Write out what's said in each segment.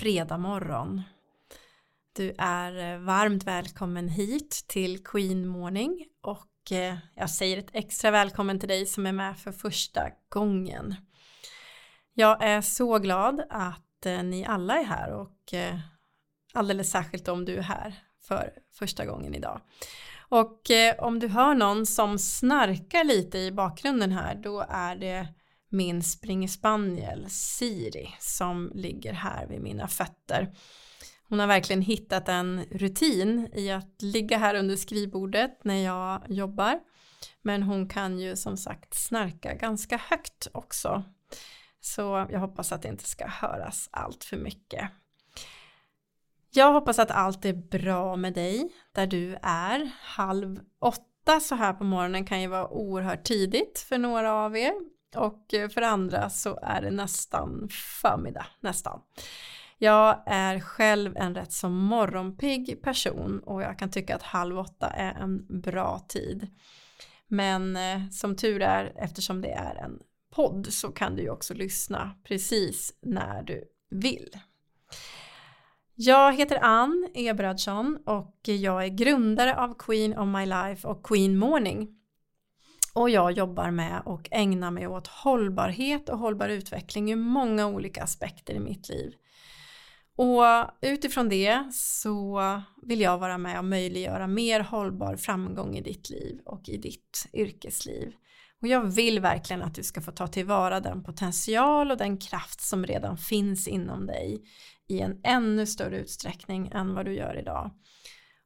Fredag morgon. Du är eh, varmt välkommen hit till Queen Morning och eh, jag säger ett extra välkommen till dig som är med för första gången. Jag är så glad att eh, ni alla är här och alldeles särskilt om du är här för första gången idag. Och om du hör någon som snarkar lite i bakgrunden här då är det min springspaniel Siri som ligger här vid mina fötter. Hon har verkligen hittat en rutin i att ligga här under skrivbordet när jag jobbar. Men hon kan ju som sagt snarka ganska högt också. Så jag hoppas att det inte ska höras allt för mycket. Jag hoppas att allt är bra med dig där du är. Halv åtta så här på morgonen kan ju vara oerhört tidigt för några av er och eh, för andra så är det nästan förmiddag, nästan. Jag är själv en rätt så morgonpigg person och jag kan tycka att halv åtta är en bra tid. Men eh, som tur är, eftersom det är en podd så kan du ju också lyssna precis när du vill. Jag heter Ann Ebradsson och jag är grundare av Queen of My Life och Queen Morning och jag jobbar med och ägnar mig åt hållbarhet och hållbar utveckling ur många olika aspekter i mitt liv. Och utifrån det så vill jag vara med och möjliggöra mer hållbar framgång i ditt liv och i ditt yrkesliv. Och jag vill verkligen att du ska få ta tillvara den potential och den kraft som redan finns inom dig i en ännu större utsträckning än vad du gör idag.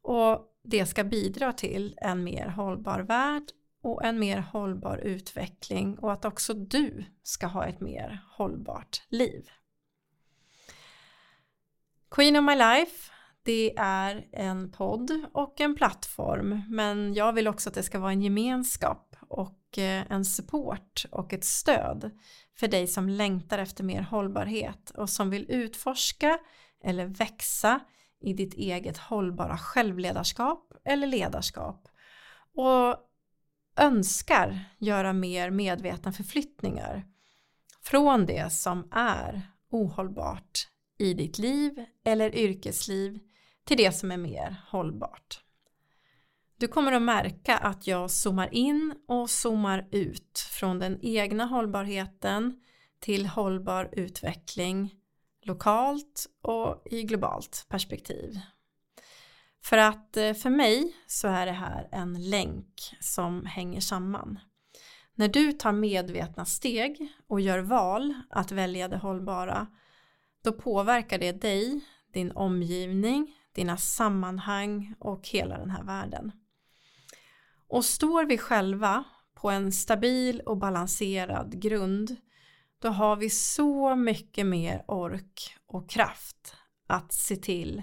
Och det ska bidra till en mer hållbar värld och en mer hållbar utveckling och att också du ska ha ett mer hållbart liv. Queen of My Life det är en podd och en plattform men jag vill också att det ska vara en gemenskap och eh, en support och ett stöd för dig som längtar efter mer hållbarhet och som vill utforska eller växa i ditt eget hållbara självledarskap eller ledarskap och önskar göra mer medvetna förflyttningar från det som är ohållbart i ditt liv eller yrkesliv till det som är mer hållbart. Du kommer att märka att jag zoomar in och zoomar ut från den egna hållbarheten till hållbar utveckling lokalt och i globalt perspektiv. För att eh, för mig så är det här en länk som hänger samman. När du tar medvetna steg och gör val att välja det hållbara då påverkar det dig, din omgivning, dina sammanhang och hela den här världen. Och står vi själva på en stabil och balanserad grund då har vi så mycket mer ork och kraft att se till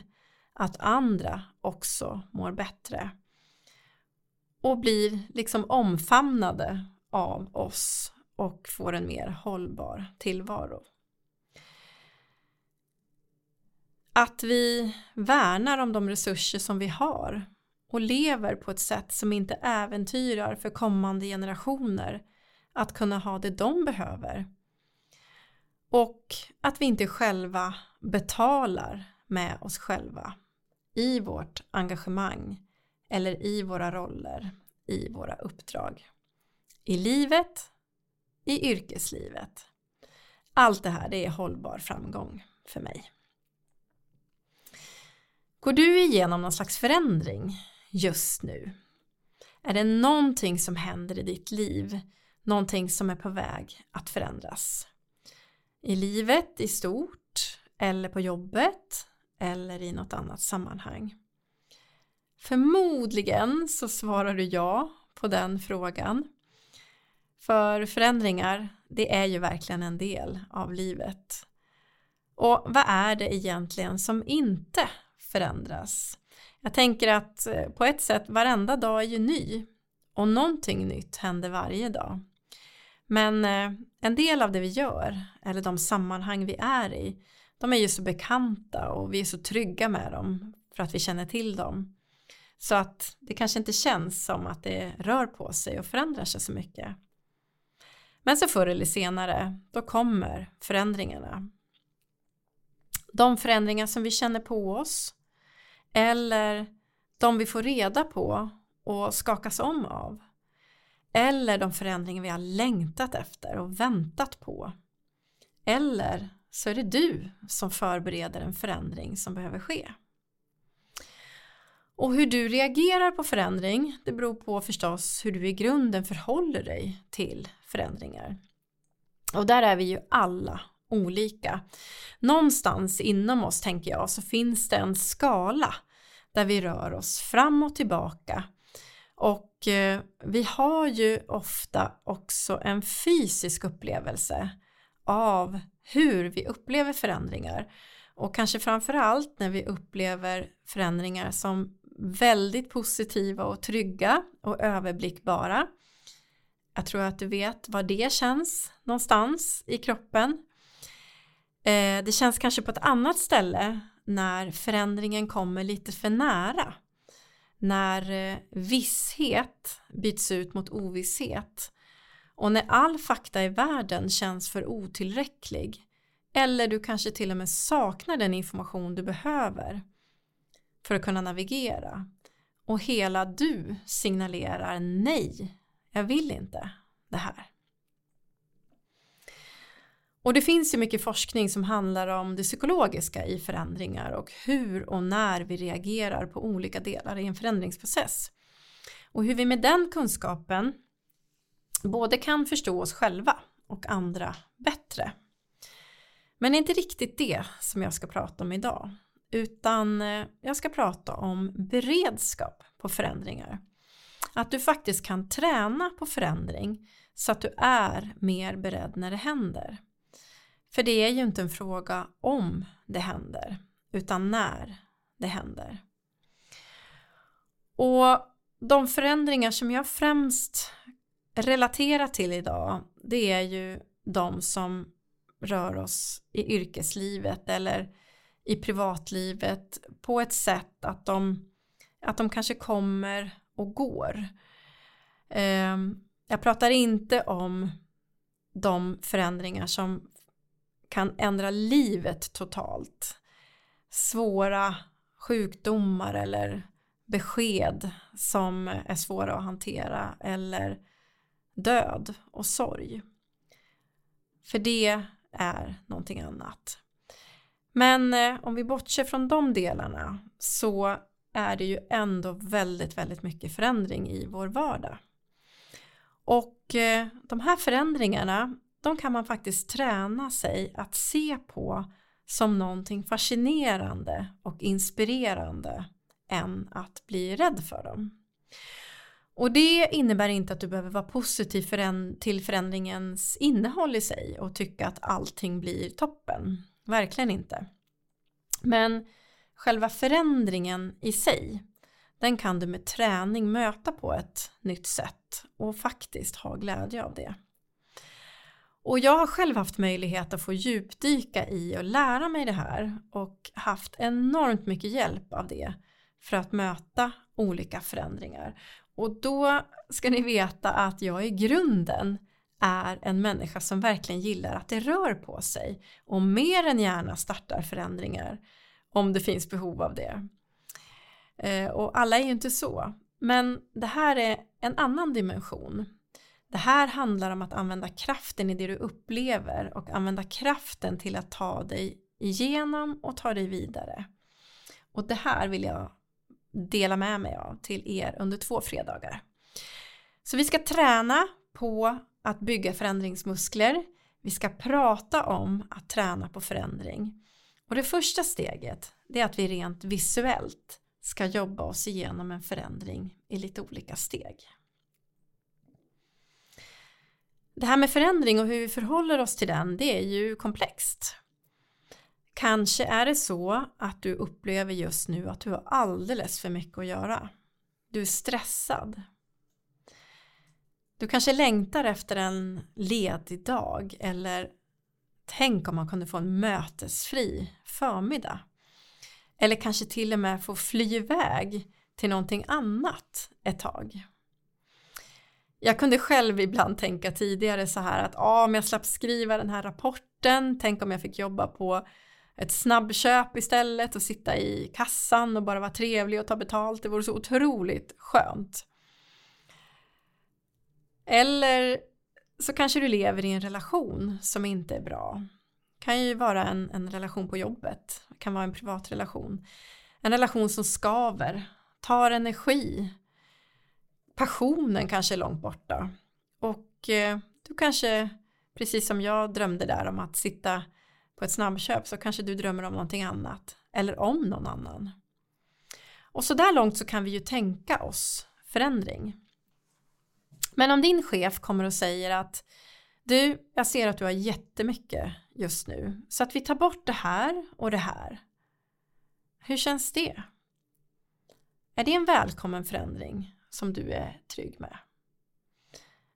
att andra också mår bättre och blir liksom omfamnade av oss och får en mer hållbar tillvaro. Att vi värnar om de resurser som vi har och lever på ett sätt som inte äventyrar för kommande generationer att kunna ha det de behöver. Och att vi inte själva betalar med oss själva i vårt engagemang eller i våra roller, i våra uppdrag. I livet, i yrkeslivet. Allt det här det är hållbar framgång för mig. Går du igenom någon slags förändring just nu? Är det någonting som händer i ditt liv? Någonting som är på väg att förändras? I livet i stort eller på jobbet eller i något annat sammanhang? Förmodligen så svarar du ja på den frågan. För förändringar, det är ju verkligen en del av livet. Och vad är det egentligen som inte förändras? Jag tänker att eh, på ett sätt varenda dag är ju ny och någonting nytt händer varje dag. Men eh, en del av det vi gör eller de sammanhang vi är i de är ju så bekanta och vi är så trygga med dem för att vi känner till dem. Så att det kanske inte känns som att det rör på sig och förändrar sig så mycket. Men så förr eller senare, då kommer förändringarna. De förändringar som vi känner på oss eller de vi får reda på och skakas om av. Eller de förändringar vi har längtat efter och väntat på. Eller så är det du som förbereder en förändring som behöver ske. Och hur du reagerar på förändring det beror på förstås hur du i grunden förhåller dig till förändringar. Och där är vi ju alla olika. Någonstans inom oss tänker jag så finns det en skala där vi rör oss fram och tillbaka. Och eh, vi har ju ofta också en fysisk upplevelse av hur vi upplever förändringar och kanske framförallt när vi upplever förändringar som väldigt positiva och trygga och överblickbara. Jag tror att du vet vad det känns någonstans i kroppen. Eh, det känns kanske på ett annat ställe när förändringen kommer lite för nära. När eh, visshet byts ut mot ovisshet och när all fakta i världen känns för otillräcklig eller du kanske till och med saknar den information du behöver för att kunna navigera och hela du signalerar nej, jag vill inte det här. Och det finns ju mycket forskning som handlar om det psykologiska i förändringar och hur och när vi reagerar på olika delar i en förändringsprocess. Och hur vi med den kunskapen både kan förstå oss själva och andra bättre. Men det är inte riktigt det som jag ska prata om idag utan eh, jag ska prata om beredskap på förändringar. Att du faktiskt kan träna på förändring så att du är mer beredd när det händer. För det är ju inte en fråga om det händer utan när det händer. Och de förändringar som jag främst relatera till idag det är ju de som rör oss i yrkeslivet eller i privatlivet på ett sätt att de, att de kanske kommer och går. Ehm, jag pratar inte om de förändringar som kan ändra livet totalt. Svåra sjukdomar eller besked som är svåra att hantera eller död och sorg. För det är någonting annat. Men eh, om vi bortser från de delarna så är det ju ändå väldigt, väldigt mycket förändring i vår vardag. Och eh, de här förändringarna, de kan man faktiskt träna sig att se på som någonting fascinerande och inspirerande än att bli rädd för dem. Och det innebär inte att du behöver vara positiv till förändringens innehåll i sig och tycka att allting blir toppen. Verkligen inte. Men själva förändringen i sig, den kan du med träning möta på ett nytt sätt och faktiskt ha glädje av det. Och jag har själv haft möjlighet att få djupdyka i och lära mig det här och haft enormt mycket hjälp av det för att möta olika förändringar. Och då ska ni veta att jag i grunden är en människa som verkligen gillar att det rör på sig och mer än gärna startar förändringar om det finns behov av det. Eh, och alla är ju inte så, men det här är en annan dimension. Det här handlar om att använda kraften i det du upplever och använda kraften till att ta dig igenom och ta dig vidare. Och det här vill jag dela med mig av till er under två fredagar. Så vi ska träna på att bygga förändringsmuskler. Vi ska prata om att träna på förändring. Och det första steget är att vi rent visuellt ska jobba oss igenom en förändring i lite olika steg. Det här med förändring och hur vi förhåller oss till den det är ju komplext. Kanske är det så att du upplever just nu att du har alldeles för mycket att göra. Du är stressad. Du kanske längtar efter en ledig dag eller tänk om man kunde få en mötesfri förmiddag. Eller kanske till och med få fly iväg till någonting annat ett tag. Jag kunde själv ibland tänka tidigare så här att ah, om jag slapp skriva den här rapporten, tänk om jag fick jobba på ett snabbköp istället och sitta i kassan och bara vara trevlig och ta betalt. Det vore så otroligt skönt. Eller så kanske du lever i en relation som inte är bra. Det kan ju vara en, en relation på jobbet, det kan vara en privat relation. En relation som skaver, tar energi. Passionen kanske är långt borta. Och eh, du kanske, precis som jag drömde där om att sitta på ett snabbköp så kanske du drömmer om någonting annat. Eller om någon annan. Och så där långt så kan vi ju tänka oss förändring. Men om din chef kommer och säger att du, jag ser att du har jättemycket just nu så att vi tar bort det här och det här. Hur känns det? Är det en välkommen förändring som du är trygg med?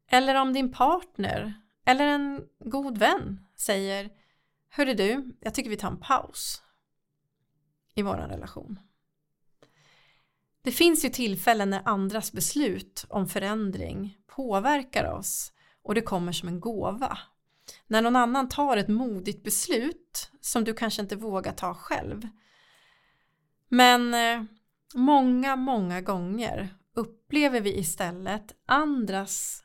Eller om din partner eller en god vän säger Hörru du, jag tycker vi tar en paus i vår relation. Det finns ju tillfällen när andras beslut om förändring påverkar oss och det kommer som en gåva. När någon annan tar ett modigt beslut som du kanske inte vågar ta själv. Men eh, många, många gånger upplever vi istället andras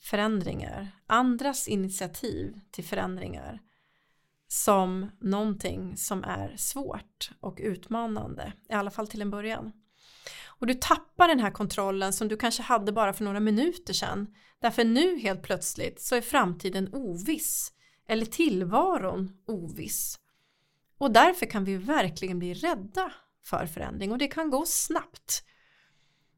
förändringar, andras initiativ till förändringar som någonting som är svårt och utmanande, i alla fall till en början. Och du tappar den här kontrollen som du kanske hade bara för några minuter sedan. Därför nu helt plötsligt så är framtiden oviss eller tillvaron oviss. Och därför kan vi verkligen bli rädda för förändring och det kan gå snabbt.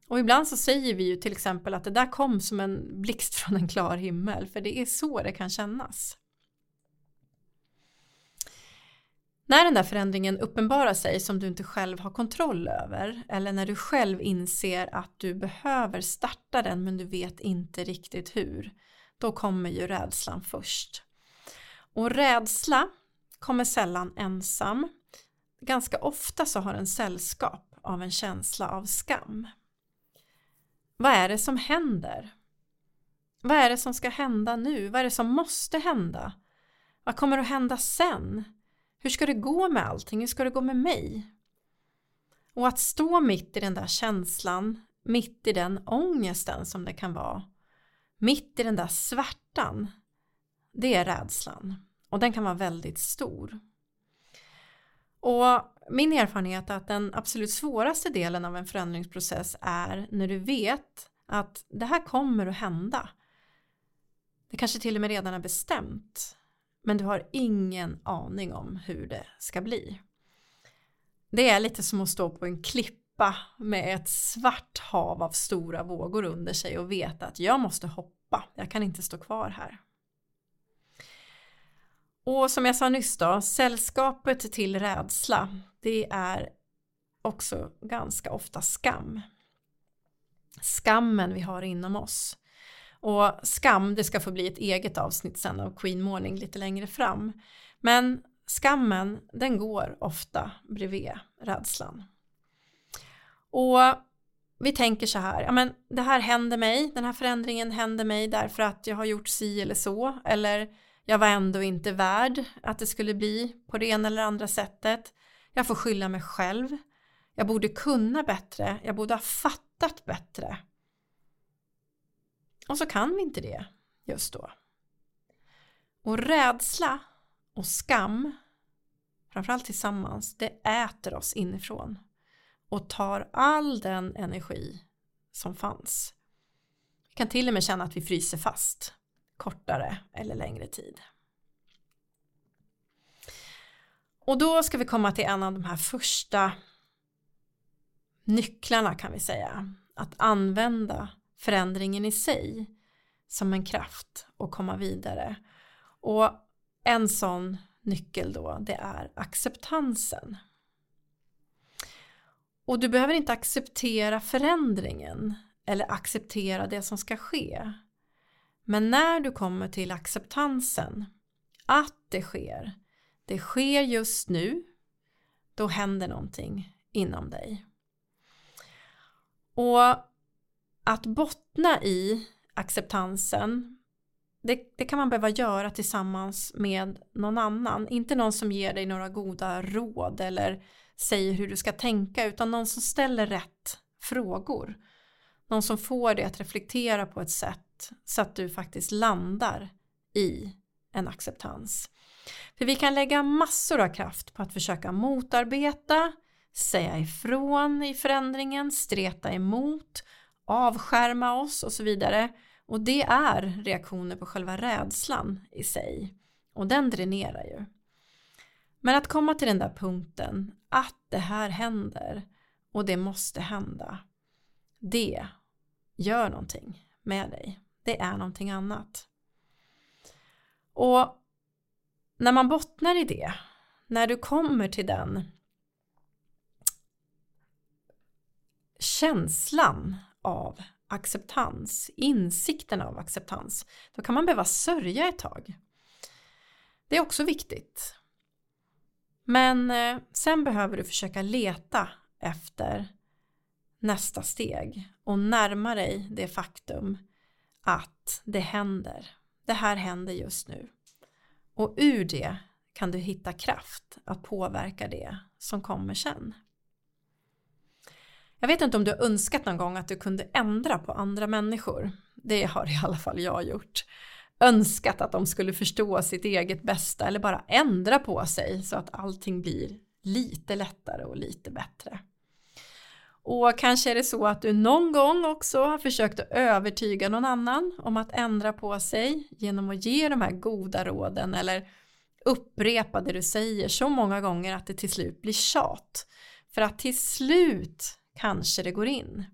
Och ibland så säger vi ju till exempel att det där kom som en blixt från en klar himmel för det är så det kan kännas. När den där förändringen uppenbarar sig som du inte själv har kontroll över eller när du själv inser att du behöver starta den men du vet inte riktigt hur, då kommer ju rädslan först. Och rädsla kommer sällan ensam. Ganska ofta så har den sällskap av en känsla av skam. Vad är det som händer? Vad är det som ska hända nu? Vad är det som måste hända? Vad kommer att hända sen? Hur ska det gå med allting? Hur ska det gå med mig? Och att stå mitt i den där känslan, mitt i den ångesten som det kan vara, mitt i den där svärtan, det är rädslan. Och den kan vara väldigt stor. Och min erfarenhet är att den absolut svåraste delen av en förändringsprocess är när du vet att det här kommer att hända. Det kanske till och med redan är bestämt. Men du har ingen aning om hur det ska bli. Det är lite som att stå på en klippa med ett svart hav av stora vågor under sig och veta att jag måste hoppa, jag kan inte stå kvar här. Och som jag sa nyss då, sällskapet till rädsla, det är också ganska ofta skam. Skammen vi har inom oss. Och skam, det ska få bli ett eget avsnitt sen av Queen Morning lite längre fram. Men skammen, den går ofta bredvid rädslan. Och vi tänker så här, ja men det här händer mig, den här förändringen händer mig därför att jag har gjort si eller så, eller jag var ändå inte värd att det skulle bli på det ena eller andra sättet. Jag får skylla mig själv. Jag borde kunna bättre, jag borde ha fattat bättre. Och så kan vi inte det just då. Och rädsla och skam, framförallt tillsammans, det äter oss inifrån och tar all den energi som fanns. Vi kan till och med känna att vi fryser fast kortare eller längre tid. Och då ska vi komma till en av de här första nycklarna kan vi säga. Att använda förändringen i sig som en kraft och komma vidare. Och en sån nyckel då det är acceptansen. Och du behöver inte acceptera förändringen eller acceptera det som ska ske. Men när du kommer till acceptansen att det sker, det sker just nu, då händer någonting inom dig. Och att bottna i acceptansen det, det, kan man behöva göra tillsammans med någon annan. Inte någon som ger dig några goda råd eller säger hur du ska tänka utan någon som ställer rätt frågor. Någon som får dig att reflektera på ett sätt så att du faktiskt landar i en acceptans. För vi kan lägga massor av kraft på att försöka motarbeta, säga ifrån i förändringen, streta emot, avskärma oss och så vidare. Och det är reaktioner på själva rädslan i sig. Och den dränerar ju. Men att komma till den där punkten att det här händer och det måste hända. Det gör någonting med dig. Det är någonting annat. Och när man bottnar i det, när du kommer till den känslan av acceptans, insikten av acceptans, då kan man behöva sörja ett tag. Det är också viktigt. Men eh, sen behöver du försöka leta efter nästa steg och närma dig det faktum att det händer. Det här händer just nu. Och ur det kan du hitta kraft att påverka det som kommer sen. Jag vet inte om du har önskat någon gång att du kunde ändra på andra människor. Det har i alla fall jag gjort. Önskat att de skulle förstå sitt eget bästa eller bara ändra på sig så att allting blir lite lättare och lite bättre. Och kanske är det så att du någon gång också har försökt att övertyga någon annan om att ändra på sig genom att ge de här goda råden eller upprepa det du säger så många gånger att det till slut blir tjat. För att till slut kanske det går in.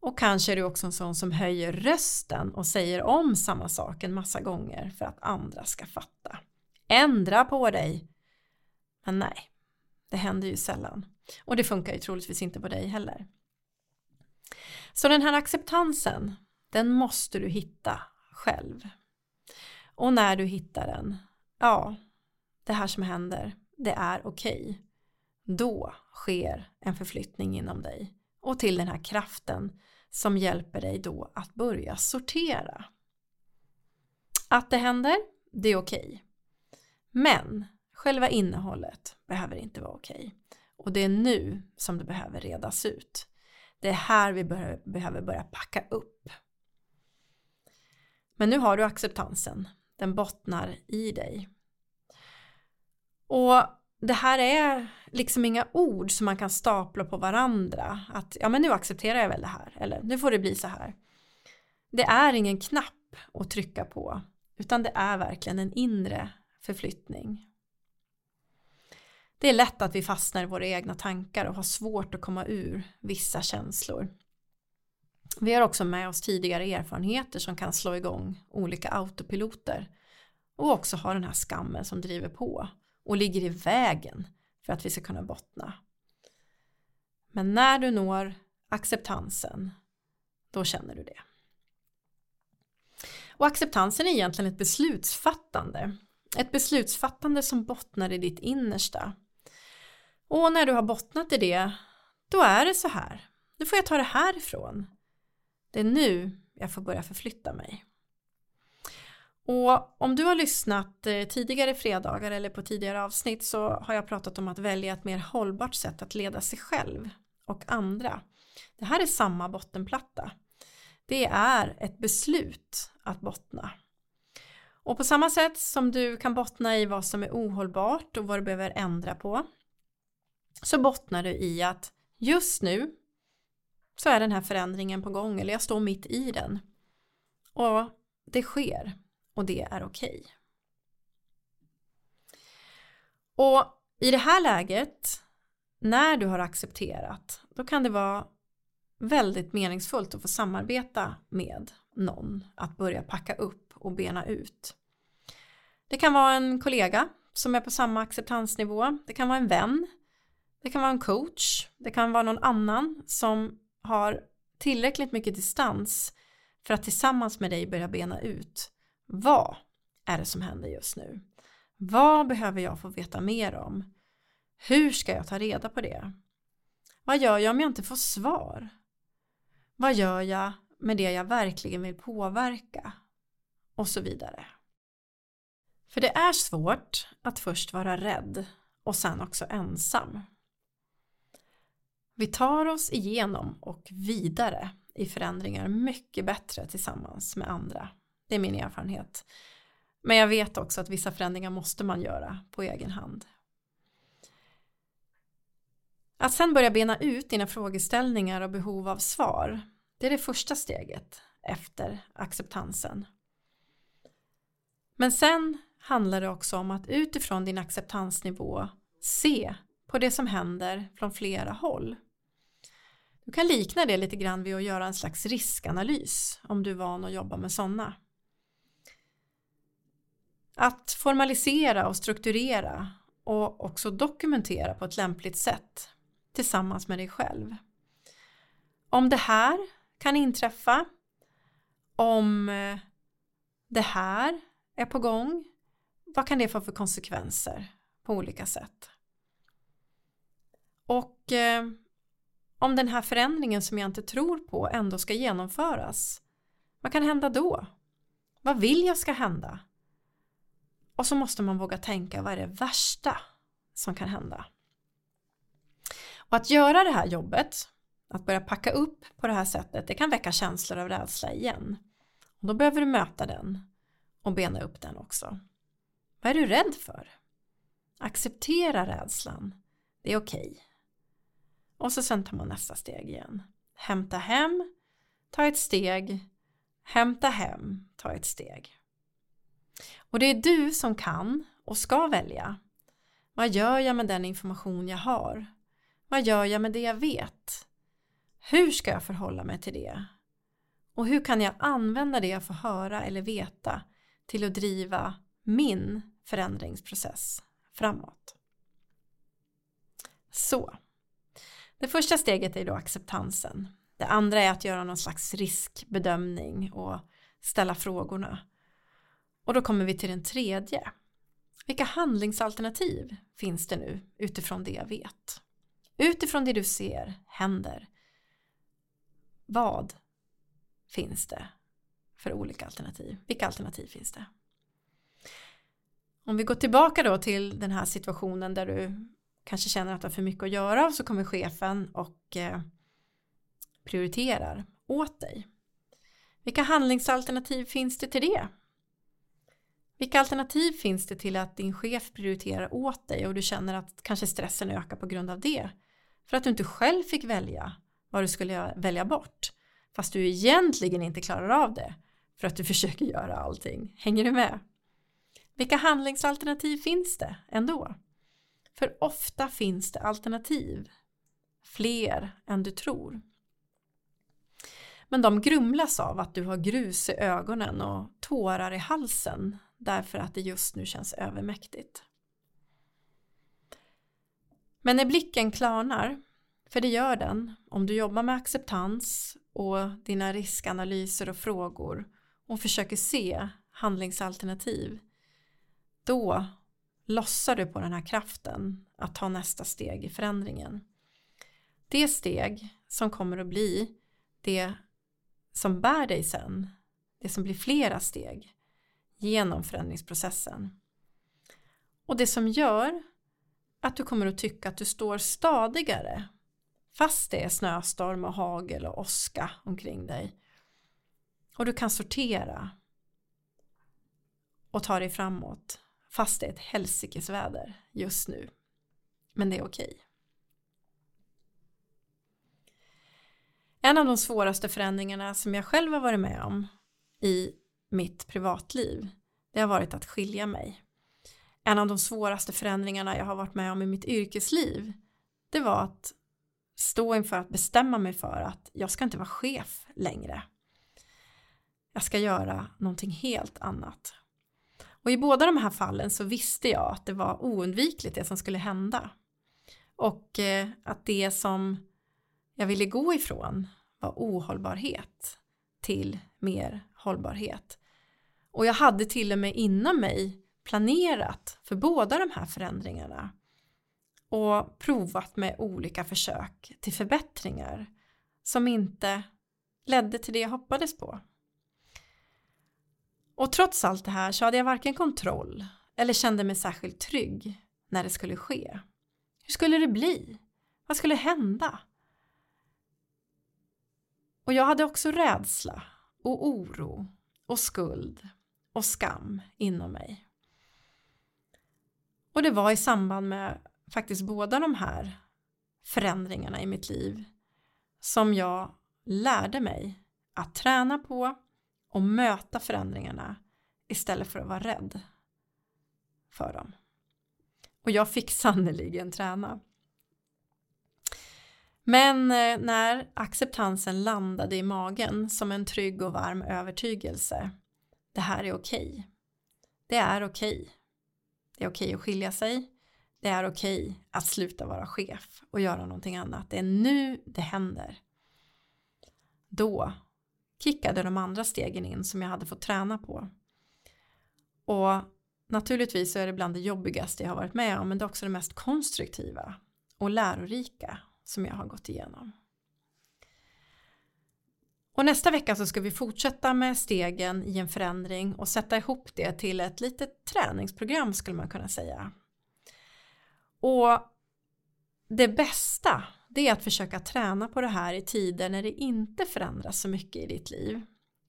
Och kanske är du också en sån som höjer rösten och säger om samma sak en massa gånger för att andra ska fatta. Ändra på dig! Men nej, det händer ju sällan. Och det funkar ju troligtvis inte på dig heller. Så den här acceptansen, den måste du hitta själv. Och när du hittar den, ja, det här som händer, det är okej. Okay. Då sker en förflyttning inom dig och till den här kraften som hjälper dig då att börja sortera. Att det händer, det är okej. Okay. Men själva innehållet behöver inte vara okej. Okay. Och det är nu som det behöver redas ut. Det är här vi behöver börja packa upp. Men nu har du acceptansen. Den bottnar i dig. Och det här är liksom inga ord som man kan stapla på varandra. Att ja men nu accepterar jag väl det här. Eller nu får det bli så här. Det är ingen knapp att trycka på. Utan det är verkligen en inre förflyttning. Det är lätt att vi fastnar i våra egna tankar och har svårt att komma ur vissa känslor. Vi har också med oss tidigare erfarenheter som kan slå igång olika autopiloter och också ha den här skammen som driver på och ligger i vägen för att vi ska kunna bottna. Men när du når acceptansen, då känner du det. Och acceptansen är egentligen ett beslutsfattande. Ett beslutsfattande som bottnar i ditt innersta. Och när du har bottnat i det, då är det så här. Nu får jag ta det härifrån. Det är nu jag får börja förflytta mig. Och om du har lyssnat eh, tidigare fredagar eller på tidigare avsnitt så har jag pratat om att välja ett mer hållbart sätt att leda sig själv och andra. Det här är samma bottenplatta. Det är ett beslut att bottna. Och på samma sätt som du kan bottna i vad som är ohållbart och vad du behöver ändra på så bottnar du i att just nu så är den här förändringen på gång eller jag står mitt i den. Och det sker och det är okej. Okay. Och i det här läget när du har accepterat då kan det vara väldigt meningsfullt att få samarbeta med någon att börja packa upp och bena ut. Det kan vara en kollega som är på samma acceptansnivå. Det kan vara en vän det kan vara en coach, det kan vara någon annan som har tillräckligt mycket distans för att tillsammans med dig börja bena ut vad är det som händer just nu? Vad behöver jag få veta mer om? Hur ska jag ta reda på det? Vad gör jag om jag inte får svar? Vad gör jag med det jag verkligen vill påverka? och så vidare. För det är svårt att först vara rädd och sen också ensam. Vi tar oss igenom och vidare i förändringar mycket bättre tillsammans med andra. Det är min erfarenhet. Men jag vet också att vissa förändringar måste man göra på egen hand. Att sen börja bena ut dina frågeställningar och behov av svar, det är det första steget efter acceptansen. Men sen handlar det också om att utifrån din acceptansnivå se på det som händer från flera håll. Du kan likna det lite grann vid att göra en slags riskanalys om du är van att jobba med sådana. Att formalisera och strukturera och också dokumentera på ett lämpligt sätt tillsammans med dig själv. Om det här kan inträffa, om eh, det här är på gång, vad kan det få för konsekvenser på olika sätt? Och eh, om den här förändringen som jag inte tror på ändå ska genomföras, vad kan hända då? Vad vill jag ska hända? Och så måste man våga tänka, vad är det värsta som kan hända? Och att göra det här jobbet, att börja packa upp på det här sättet, det kan väcka känslor av rädsla igen. Och då behöver du möta den och bena upp den också. Vad är du rädd för? Acceptera rädslan. Det är okej. Okay. Och så sen tar man nästa steg igen. Hämta hem, ta ett steg, hämta hem, ta ett steg. Och det är du som kan och ska välja. Vad gör jag med den information jag har? Vad gör jag med det jag vet? Hur ska jag förhålla mig till det? Och hur kan jag använda det jag får höra eller veta till att driva min förändringsprocess framåt? Så. Det första steget är då acceptansen. Det andra är att göra någon slags riskbedömning och ställa frågorna. Och då kommer vi till den tredje. Vilka handlingsalternativ finns det nu utifrån det jag vet? Utifrån det du ser händer. Vad finns det för olika alternativ? Vilka alternativ finns det? Om vi går tillbaka då till den här situationen där du kanske känner att du har för mycket att göra så kommer chefen och eh, prioriterar åt dig. Vilka handlingsalternativ finns det till det? Vilka alternativ finns det till att din chef prioriterar åt dig och du känner att kanske stressen ökar på grund av det? För att du inte själv fick välja vad du skulle välja bort. Fast du egentligen inte klarar av det. För att du försöker göra allting. Hänger du med? Vilka handlingsalternativ finns det ändå? För ofta finns det alternativ. Fler än du tror. Men de grumlas av att du har grus i ögonen och tårar i halsen därför att det just nu känns övermäktigt. Men när blicken klarnar, för det gör den om du jobbar med acceptans och dina riskanalyser och frågor och försöker se handlingsalternativ, då lossar du på den här kraften att ta nästa steg i förändringen. Det steg som kommer att bli det som bär dig sen, det som blir flera steg genom förändringsprocessen. Och det som gör att du kommer att tycka att du står stadigare fast det är snöstorm och hagel och åska omkring dig. Och du kan sortera och ta dig framåt fast det är ett helsikesväder just nu. Men det är okej. En av de svåraste förändringarna som jag själv har varit med om i mitt privatliv det har varit att skilja mig en av de svåraste förändringarna jag har varit med om i mitt yrkesliv det var att stå inför att bestämma mig för att jag ska inte vara chef längre. Jag ska göra någonting helt annat. Och i båda de här fallen så visste jag att det var oundvikligt det som skulle hända. Och eh, att det som jag ville gå ifrån var ohållbarhet till mer hållbarhet. Och jag hade till och med inom mig planerat för båda de här förändringarna och provat med olika försök till förbättringar som inte ledde till det jag hoppades på. Och trots allt det här så hade jag varken kontroll eller kände mig särskilt trygg när det skulle ske. Hur skulle det bli? Vad skulle hända? Och jag hade också rädsla och oro och skuld och skam inom mig. Och det var i samband med faktiskt båda de här förändringarna i mitt liv som jag lärde mig att träna på och möta förändringarna istället för att vara rädd för dem. Och jag fick sannerligen träna. Men eh, när acceptansen landade i magen som en trygg och varm övertygelse. Det här är okej. Okay. Det är okej. Okay. Det är okej okay att skilja sig. Det är okej att sluta vara chef och göra någonting annat. Det är nu det händer. Då kickade de andra stegen in som jag hade fått träna på. Och naturligtvis så är det bland det jobbigaste jag har varit med om men det är också det mest konstruktiva och lärorika som jag har gått igenom. Och nästa vecka så ska vi fortsätta med stegen i en förändring och sätta ihop det till ett litet träningsprogram skulle man kunna säga. Och det bästa det är att försöka träna på det här i tider när det inte förändras så mycket i ditt liv.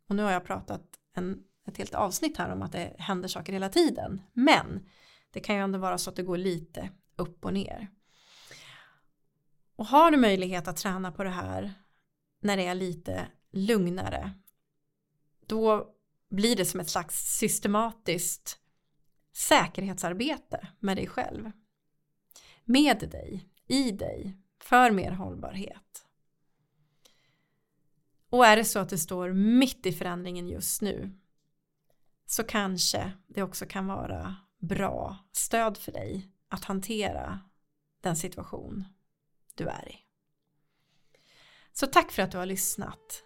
Och nu har jag pratat en, ett helt avsnitt här om att det händer saker hela tiden. Men det kan ju ändå vara så att det går lite upp och ner. Och har du möjlighet att träna på det här när det är lite lugnare då blir det som ett slags systematiskt säkerhetsarbete med dig själv. Med dig, i dig, för mer hållbarhet. Och är det så att du står mitt i förändringen just nu så kanske det också kan vara bra stöd för dig att hantera den situation du är i. Så tack för att du har lyssnat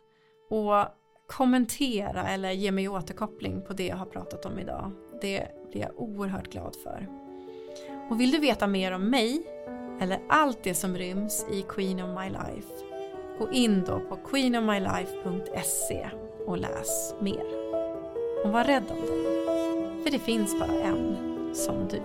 och kommentera eller ge mig återkoppling på det jag har pratat om idag. Det blir jag oerhört glad för. Och vill du veta mer om mig eller allt det som ryms i Queen of My Life gå in då på queenofmylife.se och läs mer. Och var rädd om dig, för det finns bara en som du.